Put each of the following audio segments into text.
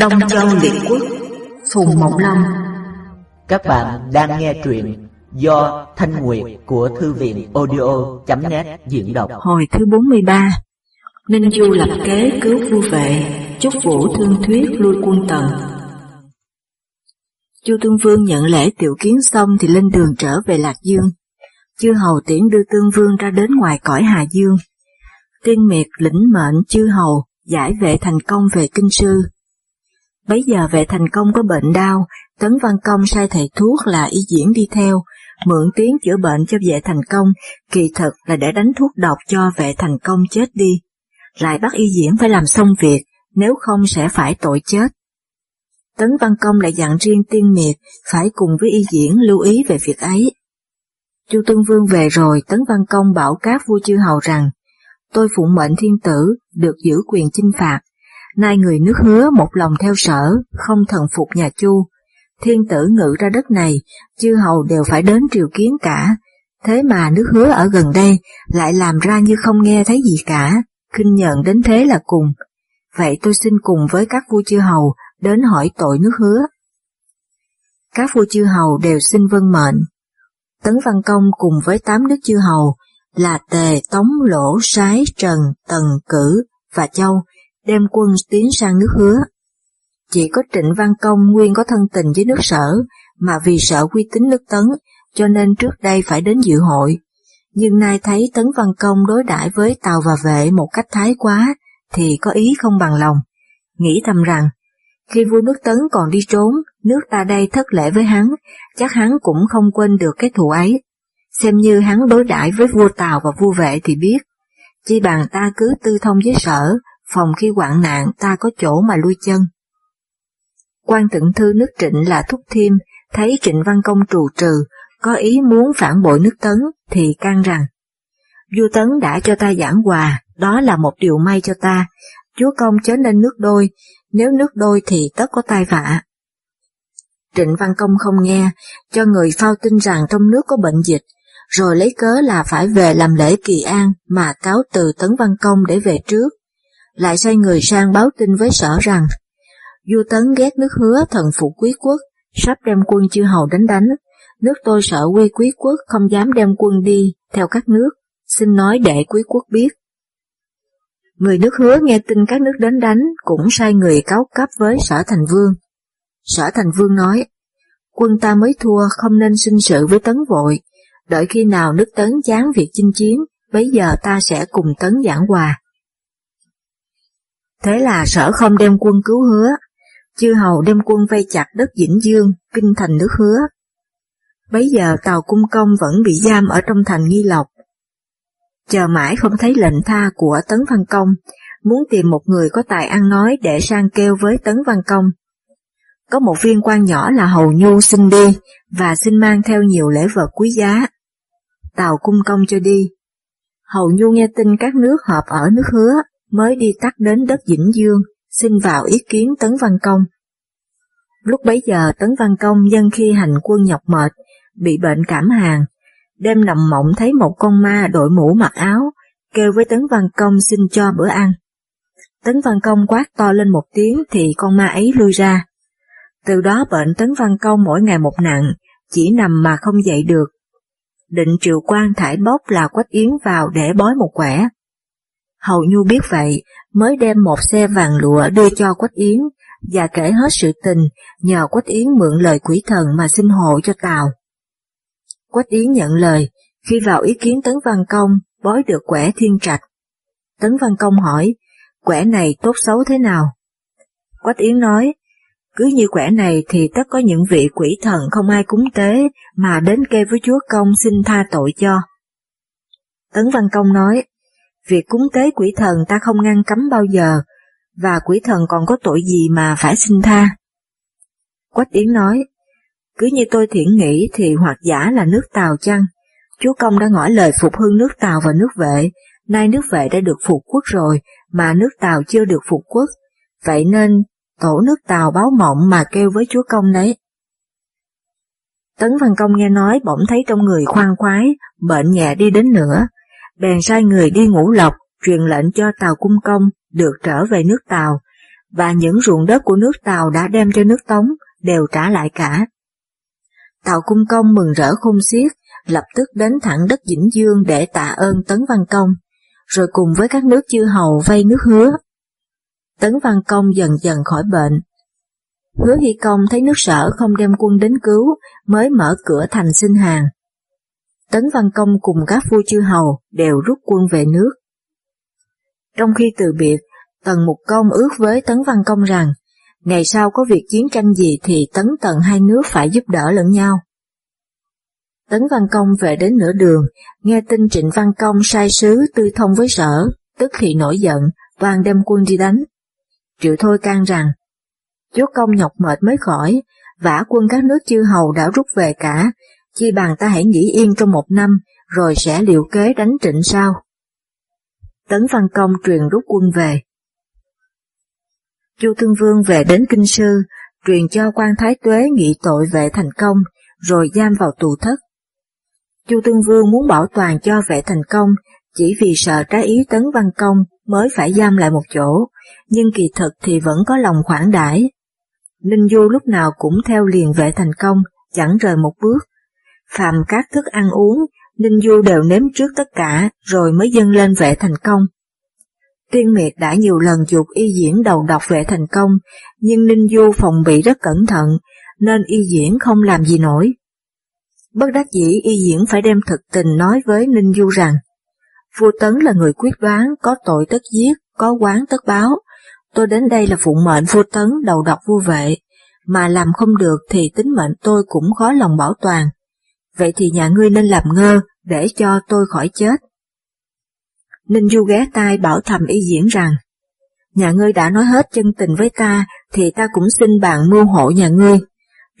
Đông Châu Liệt Quốc Phùng Mộng Long Các bạn đang nghe truyện do Thanh Nguyệt của Thư viện audio.net diễn đọc Hồi thứ 43 Ninh Du lập kế cứu vua vệ Chúc vũ thương thuyết lui quân tần Chu Tương Vương nhận lễ tiểu kiến xong thì lên đường trở về Lạc Dương. Chư hầu tiễn đưa Tương Vương ra đến ngoài cõi Hà Dương. Tiên miệt lĩnh mệnh chư hầu giải vệ thành công về kinh sư. Bấy giờ vệ thành công có bệnh đau, Tấn Văn Công sai thầy thuốc là y diễn đi theo, mượn tiếng chữa bệnh cho vệ thành công, kỳ thực là để đánh thuốc độc cho vệ thành công chết đi. Lại bắt y diễn phải làm xong việc, nếu không sẽ phải tội chết. Tấn Văn Công lại dặn riêng tiên miệt phải cùng với y diễn lưu ý về việc ấy. Chu Tương Vương về rồi, Tấn Văn Công bảo các vua chư hầu rằng, tôi phụng mệnh thiên tử, được giữ quyền chinh phạt, nay người nước hứa một lòng theo sở, không thần phục nhà Chu. Thiên tử ngự ra đất này, chư hầu đều phải đến triều kiến cả, thế mà nước hứa ở gần đây lại làm ra như không nghe thấy gì cả, kinh nhận đến thế là cùng. Vậy tôi xin cùng với các vua chư hầu đến hỏi tội nước hứa. Các vua chư hầu đều xin vân mệnh. Tấn Văn Công cùng với tám nước chư hầu là Tề, Tống, Lỗ, Sái, Trần, Tần, Cử và Châu đem quân tiến sang nước hứa. Chỉ có Trịnh Văn Công nguyên có thân tình với nước sở, mà vì sợ uy tín nước Tấn, cho nên trước đây phải đến dự hội. Nhưng nay thấy Tấn Văn Công đối đãi với Tàu và Vệ một cách thái quá, thì có ý không bằng lòng. Nghĩ thầm rằng, khi vua nước Tấn còn đi trốn, nước ta đây thất lễ với hắn, chắc hắn cũng không quên được cái thù ấy. Xem như hắn đối đãi với vua Tàu và vua Vệ thì biết, chi bằng ta cứ tư thông với sở, phòng khi hoạn nạn ta có chỗ mà lui chân. Quan tượng thư nước trịnh là Thúc Thiêm, thấy trịnh văn công trù trừ, có ý muốn phản bội nước Tấn, thì can rằng, vua Tấn đã cho ta giảng hòa, đó là một điều may cho ta, chúa công chớ nên nước đôi, nếu nước đôi thì tất có tai vạ. Trịnh Văn Công không nghe, cho người phao tin rằng trong nước có bệnh dịch, rồi lấy cớ là phải về làm lễ kỳ an mà cáo từ Tấn Văn Công để về trước lại sai người sang báo tin với sở rằng vua Tấn ghét nước hứa thần phụ quý quốc, sắp đem quân chư hầu đánh đánh, nước tôi sợ quy quý quốc không dám đem quân đi theo các nước, xin nói để quý quốc biết. Người nước hứa nghe tin các nước đến đánh cũng sai người cáo cấp với sở thành vương. Sở thành vương nói, quân ta mới thua không nên sinh sự với tấn vội, đợi khi nào nước tấn chán việc chinh chiến, bấy giờ ta sẽ cùng tấn giảng hòa. Thế là sở không đem quân cứu hứa, chư hầu đem quân vây chặt đất Vĩnh Dương, kinh thành nước hứa. Bấy giờ tàu cung công vẫn bị giam ở trong thành Nghi Lộc. Chờ mãi không thấy lệnh tha của Tấn Văn Công, muốn tìm một người có tài ăn nói để sang kêu với Tấn Văn Công. Có một viên quan nhỏ là Hầu Nhu xin đi, và xin mang theo nhiều lễ vật quý giá. Tàu cung công cho đi. Hầu Nhu nghe tin các nước họp ở nước hứa, mới đi tắt đến đất Vĩnh Dương, xin vào ý kiến Tấn Văn Công. Lúc bấy giờ Tấn Văn Công dân khi hành quân nhọc mệt, bị bệnh cảm hàn, đêm nằm mộng thấy một con ma đội mũ mặc áo, kêu với Tấn Văn Công xin cho bữa ăn. Tấn Văn Công quát to lên một tiếng thì con ma ấy lui ra. Từ đó bệnh Tấn Văn Công mỗi ngày một nặng, chỉ nằm mà không dậy được. Định triệu quan thải bốc là quách yến vào để bói một quẻ. Hầu Nhu biết vậy, mới đem một xe vàng lụa đưa cho Quách Yến, và kể hết sự tình, nhờ Quách Yến mượn lời quỷ thần mà xin hộ cho Tào. Quách Yến nhận lời, khi vào ý kiến Tấn Văn Công, bói được quẻ thiên trạch. Tấn Văn Công hỏi, quẻ này tốt xấu thế nào? Quách Yến nói, cứ như quẻ này thì tất có những vị quỷ thần không ai cúng tế mà đến kêu với chúa công xin tha tội cho. Tấn Văn Công nói, Việc cúng tế quỷ thần ta không ngăn cấm bao giờ, và quỷ thần còn có tội gì mà phải xin tha. Quách Yến nói, cứ như tôi thiển nghĩ thì hoặc giả là nước Tàu chăng? Chúa Công đã ngỏ lời phục hưng nước Tàu và nước vệ, nay nước vệ đã được phục quốc rồi, mà nước Tàu chưa được phục quốc, vậy nên tổ nước Tàu báo mộng mà kêu với Chúa Công đấy. Tấn Văn Công nghe nói bỗng thấy trong người khoan khoái, bệnh nhẹ đi đến nữa, bèn sai người đi ngũ lộc, truyền lệnh cho Tàu Cung Công được trở về nước Tàu, và những ruộng đất của nước Tàu đã đem cho nước Tống đều trả lại cả. Tàu Cung Công mừng rỡ khôn xiết, lập tức đến thẳng đất Vĩnh Dương để tạ ơn Tấn Văn Công, rồi cùng với các nước chư hầu vay nước hứa. Tấn Văn Công dần dần khỏi bệnh. Hứa Hy Công thấy nước sở không đem quân đến cứu, mới mở cửa thành xin hàng. Tấn Văn Công cùng các vua chư hầu đều rút quân về nước. Trong khi từ biệt, Tần Mục Công ước với Tấn Văn Công rằng, ngày sau có việc chiến tranh gì thì Tấn Tần hai nước phải giúp đỡ lẫn nhau. Tấn Văn Công về đến nửa đường, nghe tin Trịnh Văn Công sai sứ tư thông với sở, tức thì nổi giận, toàn đem quân đi đánh. Triệu Thôi can rằng, chúa công nhọc mệt mới khỏi, vả quân các nước chư hầu đã rút về cả, chi bằng ta hãy nghỉ yên trong một năm, rồi sẽ liệu kế đánh trịnh sao. Tấn Văn Công truyền rút quân về. Chu thương Vương về đến Kinh Sư, truyền cho quan Thái Tuế nghị tội vệ thành công, rồi giam vào tù thất. Chu Tương Vương muốn bảo toàn cho vệ thành công, chỉ vì sợ trái ý Tấn Văn Công mới phải giam lại một chỗ, nhưng kỳ thực thì vẫn có lòng khoản đãi. Ninh Du lúc nào cũng theo liền vệ thành công, chẳng rời một bước phàm các thức ăn uống, Ninh Du đều nếm trước tất cả rồi mới dâng lên vệ thành công. Tiên Miệt đã nhiều lần dục y diễn đầu độc vệ thành công, nhưng Ninh Du phòng bị rất cẩn thận, nên y diễn không làm gì nổi. Bất đắc dĩ y diễn phải đem thực tình nói với Ninh Du rằng, vua Tấn là người quyết đoán, có tội tất giết, có quán tất báo, tôi đến đây là phụng mệnh vua Tấn đầu độc vua vệ, mà làm không được thì tính mệnh tôi cũng khó lòng bảo toàn. Vậy thì nhà ngươi nên làm ngơ, để cho tôi khỏi chết. Ninh Du ghé tai bảo thầm y diễn rằng, nhà ngươi đã nói hết chân tình với ta, thì ta cũng xin bạn mưu hộ nhà ngươi.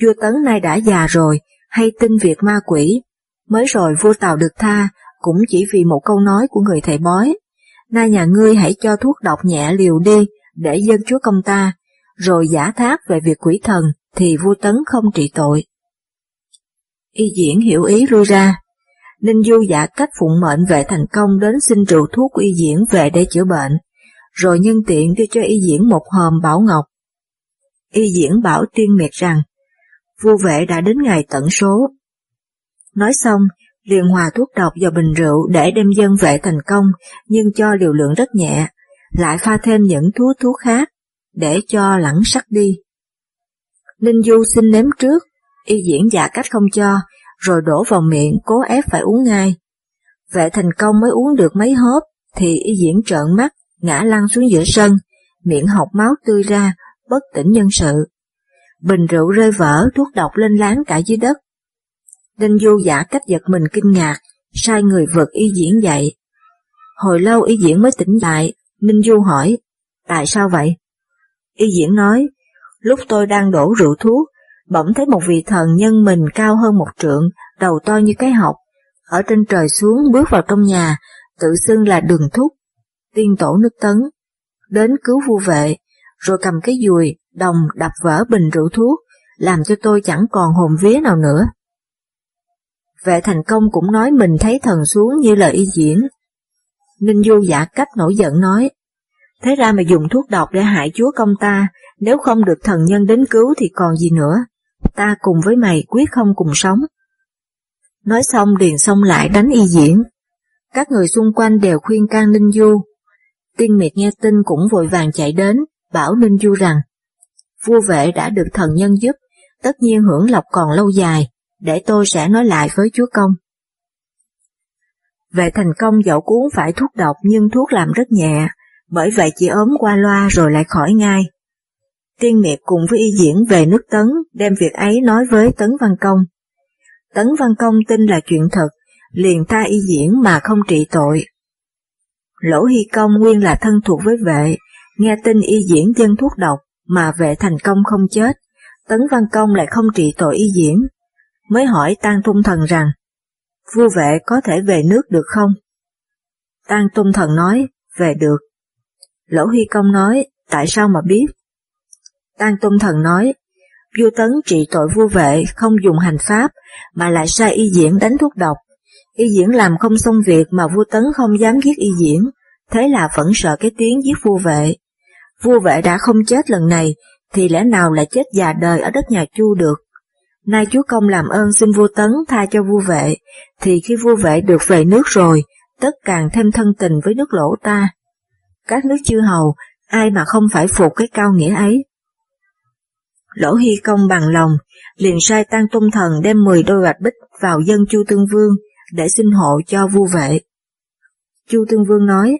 Vua Tấn nay đã già rồi, hay tin việc ma quỷ. Mới rồi vua Tàu được tha, cũng chỉ vì một câu nói của người thầy bói. Nay nhà ngươi hãy cho thuốc độc nhẹ liều đi, để dân chúa công ta, rồi giả thác về việc quỷ thần, thì vua Tấn không trị tội. Y diễn hiểu ý lui ra. Ninh Du giả cách phụng mệnh vệ thành công đến xin rượu thuốc của y diễn về để chữa bệnh, rồi nhân tiện đưa cho y diễn một hòm bảo ngọc. Y diễn bảo tiên miệt rằng, vua vệ đã đến ngày tận số. Nói xong, liền hòa thuốc độc vào bình rượu để đem dân vệ thành công, nhưng cho liều lượng rất nhẹ, lại pha thêm những thuốc thuốc khác, để cho lẳng sắc đi. Ninh Du xin nếm trước, y diễn giả cách không cho, rồi đổ vào miệng cố ép phải uống ngay. Vệ thành công mới uống được mấy hớp, thì y diễn trợn mắt, ngã lăn xuống giữa sân, miệng học máu tươi ra, bất tỉnh nhân sự. Bình rượu rơi vỡ, thuốc độc lên láng cả dưới đất. Đinh Du giả cách giật mình kinh ngạc, sai người vật y diễn dậy. Hồi lâu y diễn mới tỉnh lại, Minh Du hỏi, tại sao vậy? Y diễn nói, lúc tôi đang đổ rượu thuốc, bỗng thấy một vị thần nhân mình cao hơn một trượng, đầu to như cái học, ở trên trời xuống bước vào trong nhà, tự xưng là đường thúc, tiên tổ nước tấn, đến cứu vua vệ, rồi cầm cái dùi, đồng đập vỡ bình rượu thuốc, làm cho tôi chẳng còn hồn vía nào nữa. Vệ thành công cũng nói mình thấy thần xuống như lời y diễn. Ninh Du giả cách nổi giận nói, thế ra mà dùng thuốc độc để hại chúa công ta, nếu không được thần nhân đến cứu thì còn gì nữa ta cùng với mày quyết không cùng sống. Nói xong liền xông lại đánh y diễn. Các người xung quanh đều khuyên can Ninh Du. Tiên Miệt nghe tin cũng vội vàng chạy đến, bảo Ninh Du rằng, vua vệ đã được thần nhân giúp, tất nhiên hưởng lộc còn lâu dài, để tôi sẽ nói lại với chúa công. Vệ thành công dẫu cuốn phải thuốc độc nhưng thuốc làm rất nhẹ, bởi vậy chỉ ốm qua loa rồi lại khỏi ngay. Tiên Miệt cùng với y diễn về nước Tấn đem việc ấy nói với Tấn Văn Công. Tấn Văn Công tin là chuyện thật, liền tha y diễn mà không trị tội. Lỗ Hy Công nguyên là thân thuộc với vệ, nghe tin y diễn dân thuốc độc mà vệ thành công không chết, Tấn Văn Công lại không trị tội y diễn, mới hỏi Tăng Tung Thần rằng, vua vệ có thể về nước được không? Tăng Tung Thần nói, về được. Lỗ Hy Công nói, tại sao mà biết? Tăng Tôn Thần nói, vua Tấn trị tội vua vệ không dùng hành pháp, mà lại sai y diễn đánh thuốc độc. Y diễn làm không xong việc mà vua Tấn không dám giết y diễn, thế là vẫn sợ cái tiếng giết vua vệ. vua vệ đã không chết lần này, thì lẽ nào lại chết già đời ở đất nhà Chu được? Nay chúa công làm ơn xin vua tấn tha cho vua vệ, thì khi vua vệ được về nước rồi, tất càng thêm thân tình với nước lỗ ta. Các nước chư hầu, ai mà không phải phục cái cao nghĩa ấy. Lỗ Hy Công bằng lòng, liền sai tăng tung thần đem 10 đôi bạch bích vào dân Chu Tương Vương để xin hộ cho vua vệ. Chu Tương Vương nói,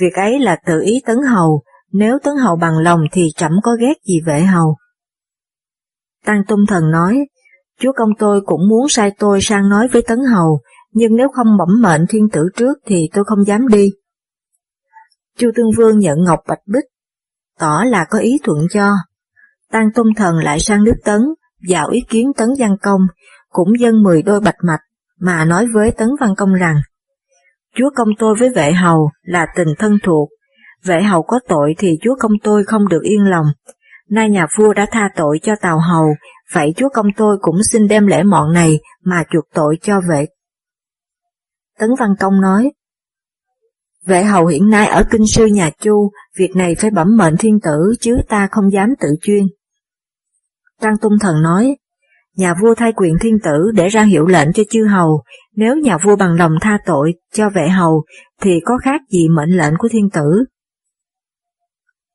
việc ấy là tự ý tấn hầu, nếu tấn hầu bằng lòng thì chẳng có ghét gì vệ hầu. Tăng Tung Thần nói, chúa công tôi cũng muốn sai tôi sang nói với tấn hầu, nhưng nếu không bẩm mệnh thiên tử trước thì tôi không dám đi. Chu Tương Vương nhận ngọc bạch bích, tỏ là có ý thuận cho. Tăng tôn Thần lại sang nước Tấn, vào ý kiến Tấn Văn Công, cũng dân mười đôi bạch mạch, mà nói với Tấn Văn Công rằng, Chúa công tôi với vệ hầu là tình thân thuộc, vệ hầu có tội thì chúa công tôi không được yên lòng. Nay nhà vua đã tha tội cho tàu hầu, vậy chúa công tôi cũng xin đem lễ mọn này mà chuộc tội cho vệ. Tấn Văn Công nói, Vệ hầu hiện nay ở kinh sư nhà Chu, việc này phải bẩm mệnh thiên tử chứ ta không dám tự chuyên. Trang Tung Thần nói, nhà vua thay quyền thiên tử để ra hiệu lệnh cho chư hầu, nếu nhà vua bằng lòng tha tội cho vệ hầu thì có khác gì mệnh lệnh của thiên tử.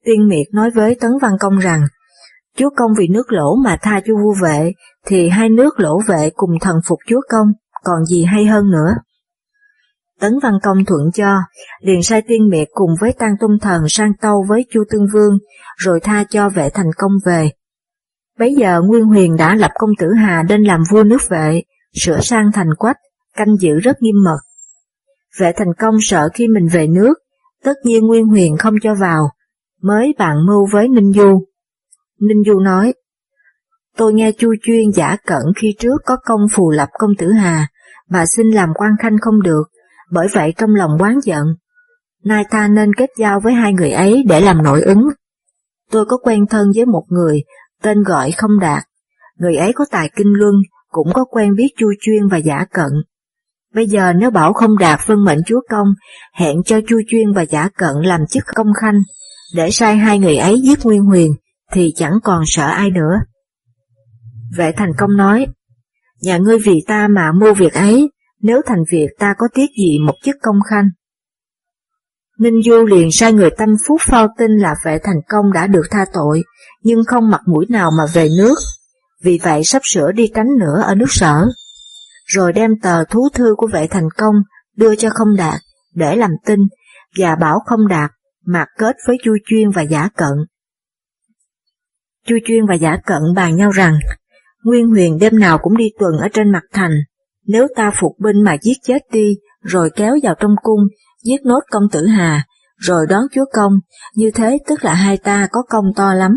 Tiên Miệt nói với Tấn Văn Công rằng, chúa công vì nước lỗ mà tha cho vua vệ, thì hai nước lỗ vệ cùng thần phục chúa công, còn gì hay hơn nữa. Tấn Văn Công thuận cho, liền sai tiên miệt cùng với Tăng Tung Thần sang tâu với Chu Tương Vương, rồi tha cho vệ thành công về. Bấy giờ Nguyên Huyền đã lập công tử Hà lên làm vua nước vệ, sửa sang thành quách, canh giữ rất nghiêm mật. Vệ thành công sợ khi mình về nước, tất nhiên Nguyên Huyền không cho vào, mới bàn mưu với Ninh Du. Ninh Du nói, tôi nghe Chu Chuyên giả cận khi trước có công phù lập công tử Hà, mà xin làm quan khanh không được, bởi vậy trong lòng quán giận. Nay ta nên kết giao với hai người ấy để làm nội ứng. Tôi có quen thân với một người, tên gọi không đạt, người ấy có tài kinh luân, cũng có quen biết Chu Chuyên và giả cận. Bây giờ nếu bảo không đạt phân mệnh chúa công, hẹn cho Chu Chuyên và giả cận làm chức công khanh, để sai hai người ấy giết Nguyên Huyền, thì chẳng còn sợ ai nữa. Vệ thành công nói, nhà ngươi vì ta mà mua việc ấy, nếu thành việc ta có tiếc gì một chức công khanh. Ninh Du liền sai người tâm phúc phao tin là vệ thành công đã được tha tội, nhưng không mặt mũi nào mà về nước, vì vậy sắp sửa đi tránh nữa ở nước sở. Rồi đem tờ thú thư của vệ thành công đưa cho không đạt, để làm tin, và bảo không đạt mặc kết với Chu Chuyên và Giả Cận. Chu Chuyên và Giả Cận bàn nhau rằng, Nguyên Huyền đêm nào cũng đi tuần ở trên mặt thành, nếu ta phục binh mà giết chết đi, rồi kéo vào trong cung, giết nốt công tử Hà, rồi đón chúa công, như thế tức là hai ta có công to lắm.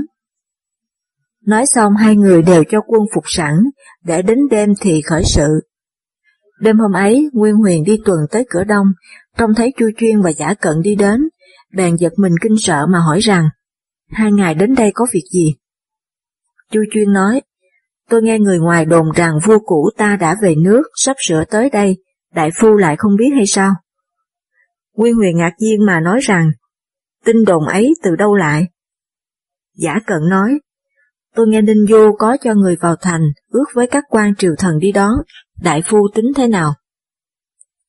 Nói xong hai người đều cho quân phục sẵn, để đến đêm thì khởi sự. Đêm hôm ấy, Nguyên Huyền đi tuần tới cửa đông, trông thấy Chu Chuyên và Giả Cận đi đến, bèn giật mình kinh sợ mà hỏi rằng, hai ngài đến đây có việc gì? Chu Chuyên nói, tôi nghe người ngoài đồn rằng vua cũ ta đã về nước, sắp sửa tới đây, đại phu lại không biết hay sao? Nguyên Huyền ngạc nhiên mà nói rằng, tin đồn ấy từ đâu lại? Giả cận nói, tôi nghe Ninh Du có cho người vào thành, ước với các quan triều thần đi đón, đại phu tính thế nào?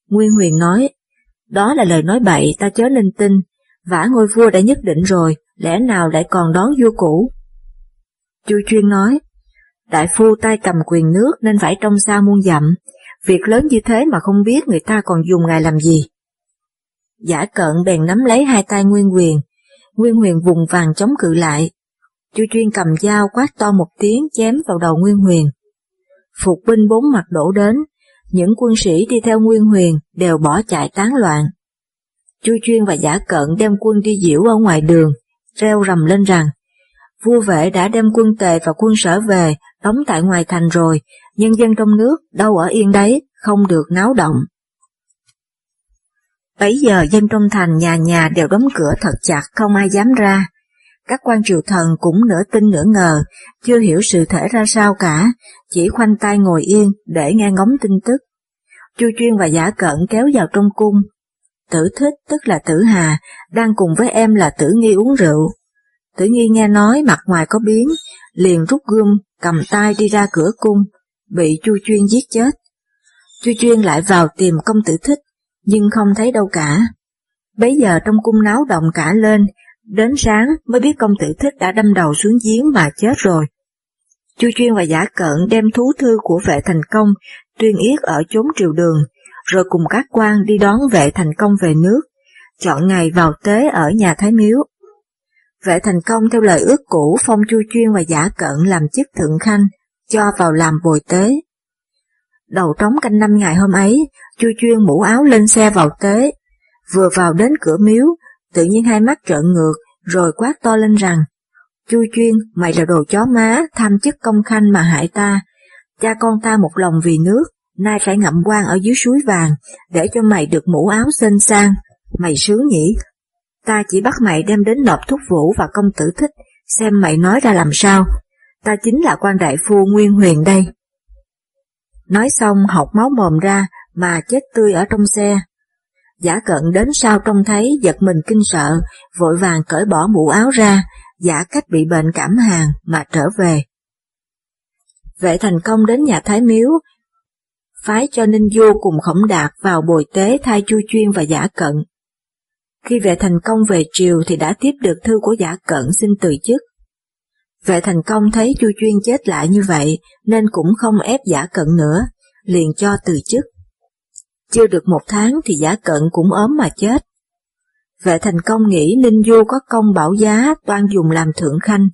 Nguyên Huyền nói, đó là lời nói bậy ta chớ nên tin, vả ngôi vua đã nhất định rồi, lẽ nào lại còn đón vua cũ? Chu Chuyên nói, đại phu tay cầm quyền nước nên phải trong xa muôn dặm, việc lớn như thế mà không biết người ta còn dùng ngài làm gì. Giả cận bèn nắm lấy hai tay Nguyên Huyền, Nguyên Huyền vùng vàng chống cự lại. Chu Chuyên cầm dao quát to một tiếng chém vào đầu Nguyên Huyền. Phục binh bốn mặt đổ đến, những quân sĩ đi theo Nguyên Huyền đều bỏ chạy tán loạn. Chu Chuyên và Giả Cận đem quân đi diễu ở ngoài đường, reo rầm lên rằng, vua vệ đã đem quân tề và quân sở về, đóng tại ngoài thành rồi, nhân dân trong nước đâu ở yên đấy, không được náo động. Bấy giờ dân trong thành nhà nhà đều đóng cửa thật chặt không ai dám ra. Các quan triều thần cũng nửa tin nửa ngờ, chưa hiểu sự thể ra sao cả, chỉ khoanh tay ngồi yên để nghe ngóng tin tức. Chu Chuyên và Giả Cận kéo vào trong cung, Tử thích tức là tử hà, đang cùng với em là tử nghi uống rượu. Tử nghi nghe nói mặt ngoài có biến, liền rút gươm, cầm tay đi ra cửa cung, bị Chu Chuyên giết chết. Chu Chuyên lại vào tìm công tử thích, nhưng không thấy đâu cả. Bấy giờ trong cung náo động cả lên, đến sáng mới biết công tử thích đã đâm đầu xuống giếng mà chết rồi. Chu Chuyên và Giả Cận đem thú thư của vệ thành công, tuyên yết ở chốn triều đường, rồi cùng các quan đi đón vệ thành công về nước, chọn ngày vào tế ở nhà Thái Miếu. Vệ thành công theo lời ước cũ phong Chu Chuyên và Giả Cận làm chức thượng khanh, cho vào làm bồi tế. Đầu trống canh năm ngày hôm ấy, Chu Chuyên mũ áo lên xe vào tế, vừa vào đến cửa miếu, tự nhiên hai mắt trợn ngược, rồi quát to lên rằng, Chu Chuyên, mày là đồ chó má, tham chức công khanh mà hại ta, cha con ta một lòng vì nước, nay phải ngậm quan ở dưới suối vàng, để cho mày được mũ áo xinh sang, mày sướng nhỉ? Ta chỉ bắt mày đem đến nộp thúc vũ và công tử thích, xem mày nói ra làm sao, ta chính là quan đại phu Nguyên Huyền đây. Nói xong học máu mồm ra mà chết tươi ở trong xe. Giả cận đến sau trông thấy giật mình kinh sợ, vội vàng cởi bỏ mũ áo ra, giả cách bị bệnh cảm hàn mà trở về. Vệ thành công đến nhà Thái Miếu, phái cho Ninh Du cùng Khổng Đạt vào bồi tế thay Chu Chuyên và Giả Cận. Khi vệ thành công về triều thì đã tiếp được thư của Giả Cận xin từ chức. Vệ thành công thấy Chu Chuyên chết lại như vậy nên cũng không ép Giả Cận nữa, liền cho từ chức. Chưa được một tháng thì Giả Cận cũng ốm mà chết. Vệ thành công nghĩ Ninh Du có công bảo giá toan dùng làm thượng khanh.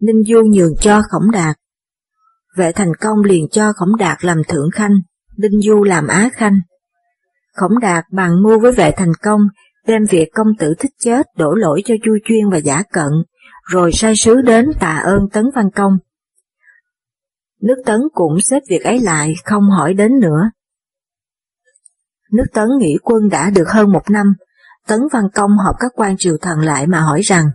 Ninh Du nhường cho Khổng Đạt. Vệ thành công liền cho Khổng Đạt làm thượng khanh, Ninh Du làm á khanh. Khổng Đạt bằng mua với vệ thành công, đem việc công tử thích chết đổ lỗi cho Chu Chuyên và Giả Cận, rồi sai sứ đến tạ ơn Tấn Văn Công. Nước Tấn cũng xếp việc ấy lại, không hỏi đến nữa. Nước Tấn nghỉ quân đã được hơn một năm, Tấn Văn Công họp các quan triều thần lại mà hỏi rằng,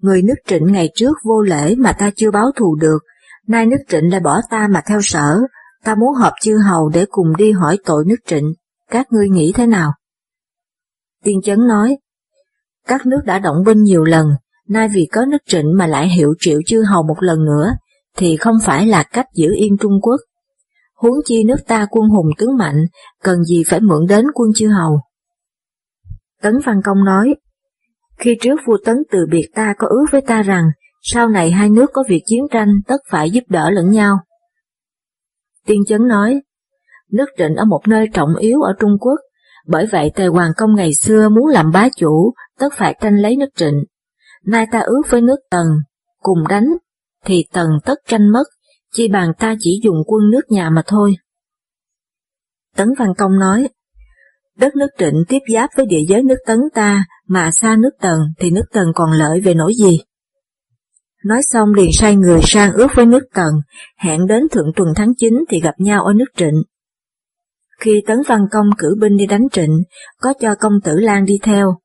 Người nước trịnh ngày trước vô lễ mà ta chưa báo thù được, nay nước trịnh lại bỏ ta mà theo sở, ta muốn họp chư hầu để cùng đi hỏi tội nước trịnh, các ngươi nghĩ thế nào? Tiên chấn nói, các nước đã động binh nhiều lần, nay vì có nước trịnh mà lại hiệu triệu chư hầu một lần nữa, thì không phải là cách giữ yên Trung Quốc. Huống chi nước ta quân hùng tướng mạnh, cần gì phải mượn đến quân chư hầu. Tấn Văn Công nói, khi trước vua Tấn từ biệt ta có ước với ta rằng, sau này hai nước có việc chiến tranh tất phải giúp đỡ lẫn nhau. Tiên Chấn nói, nước trịnh ở một nơi trọng yếu ở Trung Quốc, bởi vậy Tề Hoàng Công ngày xưa muốn làm bá chủ, tất phải tranh lấy nước trịnh. Nay ta ước với nước Tần, cùng đánh, thì Tần tất tranh mất, chi bàn ta chỉ dùng quân nước nhà mà thôi. Tấn Văn Công nói, đất nước trịnh tiếp giáp với địa giới nước Tấn ta, mà xa nước Tần thì nước Tần còn lợi về nỗi gì? Nói xong liền sai người sang ước với nước Tần, hẹn đến thượng tuần tháng 9 thì gặp nhau ở nước Trịnh. Khi Tấn Văn Công cử binh đi đánh Trịnh, có cho công tử Lan đi theo.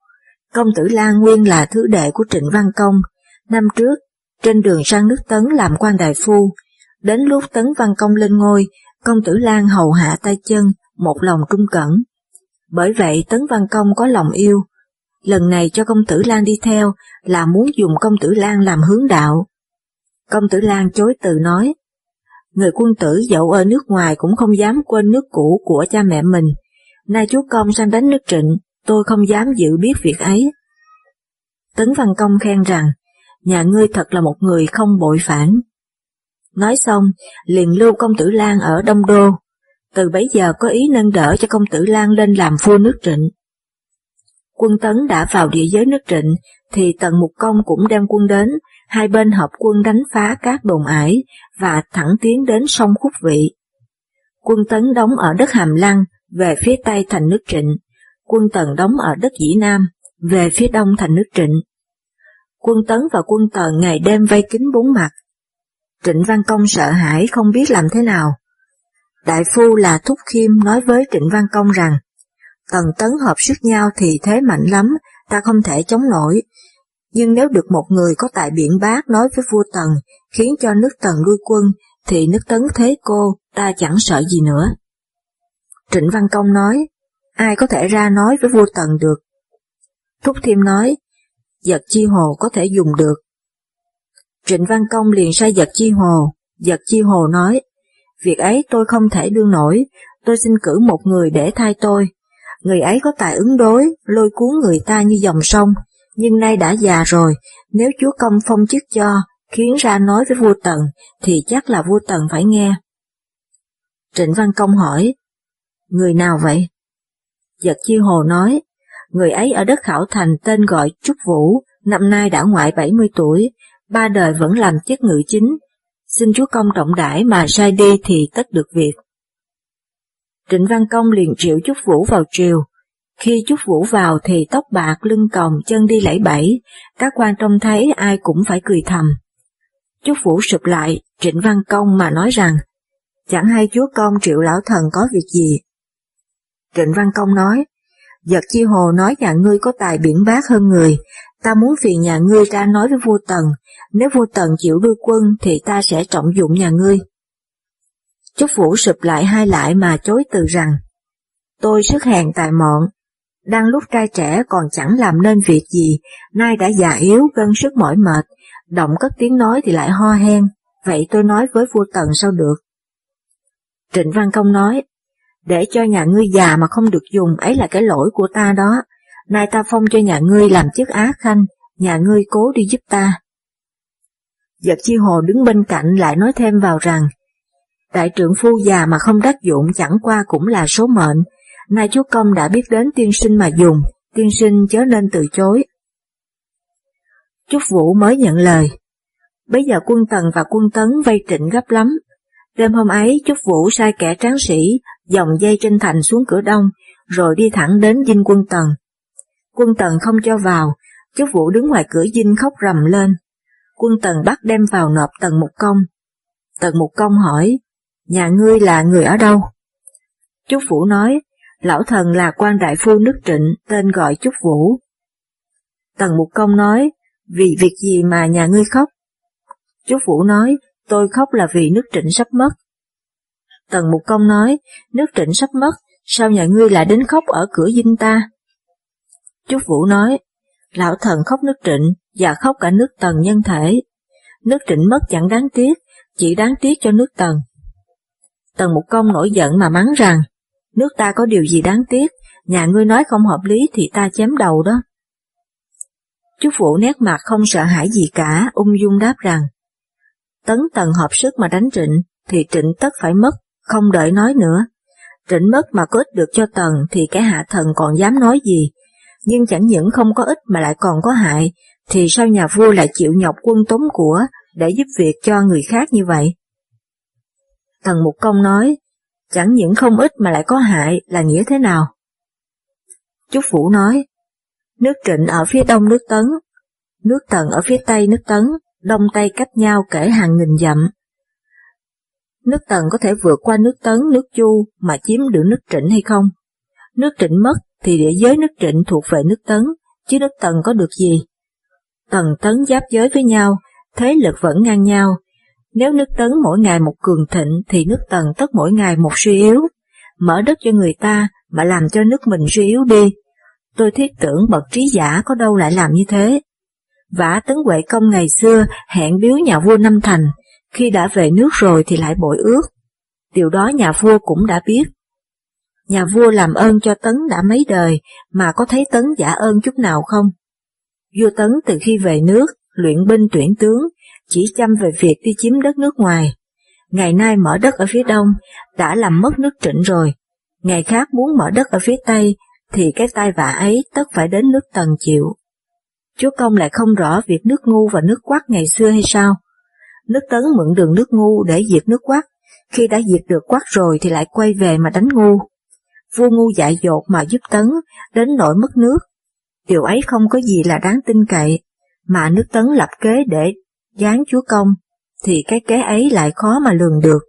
Công tử Lan nguyên là thứ đệ của Trịnh Văn Công. Năm trước, trên đường sang nước Tấn làm quan đại phu, đến lúc Tấn Văn Công lên ngôi, công tử Lan hầu hạ tay chân, một lòng trung cẩn. Bởi vậy Tấn Văn Công có lòng yêu, lần này cho công tử Lan đi theo là muốn dùng công tử Lan làm hướng đạo. Công tử Lan chối từ nói, người quân tử dẫu ở nước ngoài cũng không dám quên nước cũ của cha mẹ mình, nay chúa công sang đánh nước trịnh, tôi không dám dự biết việc ấy. Tấn Văn Công khen rằng, nhà ngươi thật là một người không bội phản. Nói xong, liền lưu công tử Lan ở Đông Đô, từ bấy giờ có ý nâng đỡ cho công tử Lan lên làm vua nước trịnh. Quân Tấn đã vào địa giới nước trịnh, thì Tần Mục Công cũng đem quân đến, hai bên hợp quân đánh phá các đồn ải và thẳng tiến đến sông Khúc Vị. Quân Tấn đóng ở đất Hàm Lăng, về phía tây thành nước Trịnh, quân Tần đóng ở đất Dĩ Nam, về phía đông thành nước Trịnh. Quân Tấn và quân Tần ngày đêm vây kín bốn mặt. Trịnh Văn Công sợ hãi không biết làm thế nào. Đại phu là Thúc Khiêm nói với Trịnh Văn Công rằng, Tần Tấn hợp sức nhau thì thế mạnh lắm, ta không thể chống nổi. Nhưng nếu được một người có tài biện bác nói với vua Tần, khiến cho nước Tần lui quân, thì nước Tấn thế cô, ta chẳng sợ gì nữa. Trịnh Văn Công nói, ai có thể ra nói với vua Tần được? Thúc Thiêm nói, giật chi hồ có thể dùng được. Trịnh Văn Công liền sai giật chi hồ, giật chi hồ nói, việc ấy tôi không thể đương nổi, tôi xin cử một người để thay tôi. Người ấy có tài ứng đối, lôi cuốn người ta như dòng sông, nhưng nay đã già rồi, nếu chúa công phong chức cho, khiến ra nói với vua Tần, thì chắc là vua Tần phải nghe. Trịnh Văn Công hỏi, người nào vậy? Giật Chi Hồ nói, người ấy ở đất Khảo Thành tên gọi Trúc Vũ, năm nay đã ngoại 70 tuổi, ba đời vẫn làm chức ngự chính, xin chúa công trọng đãi mà sai đi thì tất được việc. Trịnh Văn Công liền triệu Trúc Vũ vào triều, khi Trúc Vũ vào thì tóc bạc lưng còng chân đi lẫy bẫy, các quan trông thấy ai cũng phải cười thầm. Trúc Vũ sụp lại, Trịnh Văn Công mà nói rằng, chẳng hay chúa công triệu lão thần có việc gì. Trịnh Văn Công nói, giật chi hồ nói nhà ngươi có tài biển bác hơn người, ta muốn phiền nhà ngươi ra nói với vua Tần, nếu vua Tần chịu đưa quân thì ta sẽ trọng dụng nhà ngươi. Trúc Vũ sụp lại hai lại mà chối từ rằng, tôi sức hèn tài mọn, đang lúc trai trẻ còn chẳng làm nên việc gì, nay đã già yếu gân sức mỏi mệt, động cất tiếng nói thì lại ho hen, vậy tôi nói với vua Tần sao được. Trịnh Văn Công nói, để cho nhà ngươi già mà không được dùng ấy là cái lỗi của ta đó, nay ta phong cho nhà ngươi làm chức á khanh, nhà ngươi cố đi giúp ta. Giật chi hồ đứng bên cạnh lại nói thêm vào rằng, đại trưởng phu già mà không đắc dụng chẳng qua cũng là số mệnh, nay chúa công đã biết đến tiên sinh mà dùng, tiên sinh chớ nên từ chối. Chúc Vũ mới nhận lời. Bây giờ quân Tần và quân Tấn vây trịnh gấp lắm. Đêm hôm ấy Chúc Vũ sai kẻ tráng sĩ dòng dây trên thành xuống cửa đông, rồi đi thẳng đến dinh quân Tần. Quân Tần không cho vào, Chúc Vũ đứng ngoài cửa dinh khóc rầm lên. Quân Tần bắt đem vào nộp Tần Mục Công. Tần Mục Công hỏi, nhà ngươi là người ở đâu? Chúc Vũ nói, lão thần là quan đại phu nước trịnh, tên gọi Chúc Vũ. Tần Mục Công nói, vì việc gì mà nhà ngươi khóc? Chúc Vũ nói, tôi khóc là vì nước trịnh sắp mất. Tần Mục Công nói, nước trịnh sắp mất, sao nhà ngươi lại đến khóc ở cửa dinh ta? Chúc Vũ nói, lão thần khóc nước trịnh và khóc cả nước tần nhân thể. Nước trịnh mất chẳng đáng tiếc, chỉ đáng tiếc cho nước tần. Tần Mục Công nổi giận mà mắng rằng, nước ta có điều gì đáng tiếc, nhà ngươi nói không hợp lý thì ta chém đầu đó. Chú vũ nét mặt không sợ hãi gì cả, ung dung đáp rằng, tấn tần hợp sức mà đánh trịnh, thì trịnh tất phải mất, không đợi nói nữa. Trịnh mất mà có ích được cho tần thì cái hạ thần còn dám nói gì, nhưng chẳng những không có ích mà lại còn có hại, thì sao nhà vua lại chịu nhọc quân tống của để giúp việc cho người khác như vậy? Tần Mục Công nói, chẳng những không ít mà lại có hại là nghĩa thế nào? Chúc Vũ nói, nước Trịnh ở phía đông nước Tấn, nước Tần ở phía tây nước Tấn, đông tây cách nhau kể hàng nghìn dặm. Nước Tần có thể vượt qua nước Tấn, nước Chu mà chiếm được nước Trịnh hay không? Nước Trịnh mất thì địa giới nước Trịnh thuộc về nước Tấn, chứ nước Tần có được gì? Tần Tấn giáp giới với nhau, thế lực vẫn ngang nhau. Nếu nước Tấn mỗi ngày một cường thịnh thì nước Tần tất mỗi ngày một suy yếu. Mở đất cho người ta mà làm cho nước mình suy yếu đi. Tôi thiết tưởng bậc trí giả có đâu lại làm như thế. Vả Tấn Huệ Công ngày xưa hẹn biếu nhà vua Năm Thành, khi đã về nước rồi thì lại bội ước. Điều đó nhà vua cũng đã biết. Nhà vua làm ơn cho Tấn đã mấy đời mà có thấy Tấn giả ơn chút nào không? Vua Tấn từ khi về nước, luyện binh tuyển tướng, chỉ chăm về việc đi chiếm đất nước ngoài. Ngày nay mở đất ở phía đông, đã làm mất nước trịnh rồi. Ngày khác muốn mở đất ở phía tây, thì cái tai vạ ấy tất phải đến nước tần chịu. Chúa Công lại không rõ việc nước ngu và nước quắc ngày xưa hay sao? Nước tấn mượn đường nước ngu để diệt nước quát khi đã diệt được quát rồi thì lại quay về mà đánh ngu. Vua ngu dại dột mà giúp tấn, đến nỗi mất nước. Điều ấy không có gì là đáng tin cậy, mà nước tấn lập kế để giáng chúa công, thì cái kế ấy lại khó mà lường được.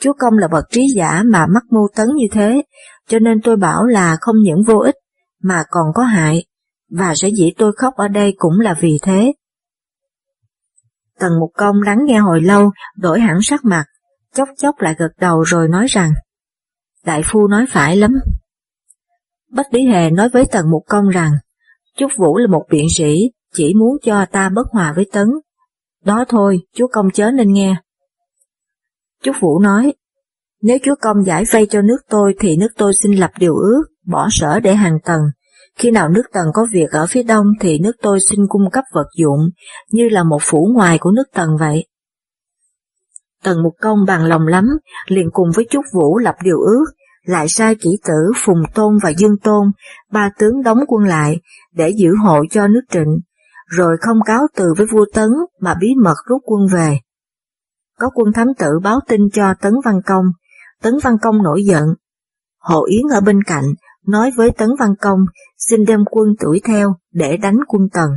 Chúa công là bậc trí giả mà mắc mưu tấn như thế, cho nên tôi bảo là không những vô ích, mà còn có hại, và sẽ dĩ tôi khóc ở đây cũng là vì thế. Tần Mục Công lắng nghe hồi lâu, đổi hẳn sắc mặt, chốc chốc lại gật đầu rồi nói rằng, Đại Phu nói phải lắm. Bách Lý Hề nói với Tần Mục Công rằng, Chúc Vũ là một biện sĩ, chỉ muốn cho ta bất hòa với Tấn. Đó thôi, chúa công chớ nên nghe. Chúc Vũ nói, nếu chúa công giải vây cho nước tôi thì nước tôi xin lập điều ước, bỏ sở để hàng tầng. Khi nào nước tần có việc ở phía đông thì nước tôi xin cung cấp vật dụng, như là một phủ ngoài của nước tần vậy. Tần Mục Công bằng lòng lắm, liền cùng với Trúc Vũ lập điều ước, lại sai kỹ tử Phùng Tôn và Dương Tôn, ba tướng đóng quân lại, để giữ hộ cho nước trịnh, rồi không cáo từ với vua Tấn mà bí mật rút quân về. Có quân thám tử báo tin cho Tấn Văn Công, Tấn Văn Công nổi giận. Hộ Yến ở bên cạnh, nói với Tấn Văn Công xin đem quân đuổi theo để đánh quân Tần.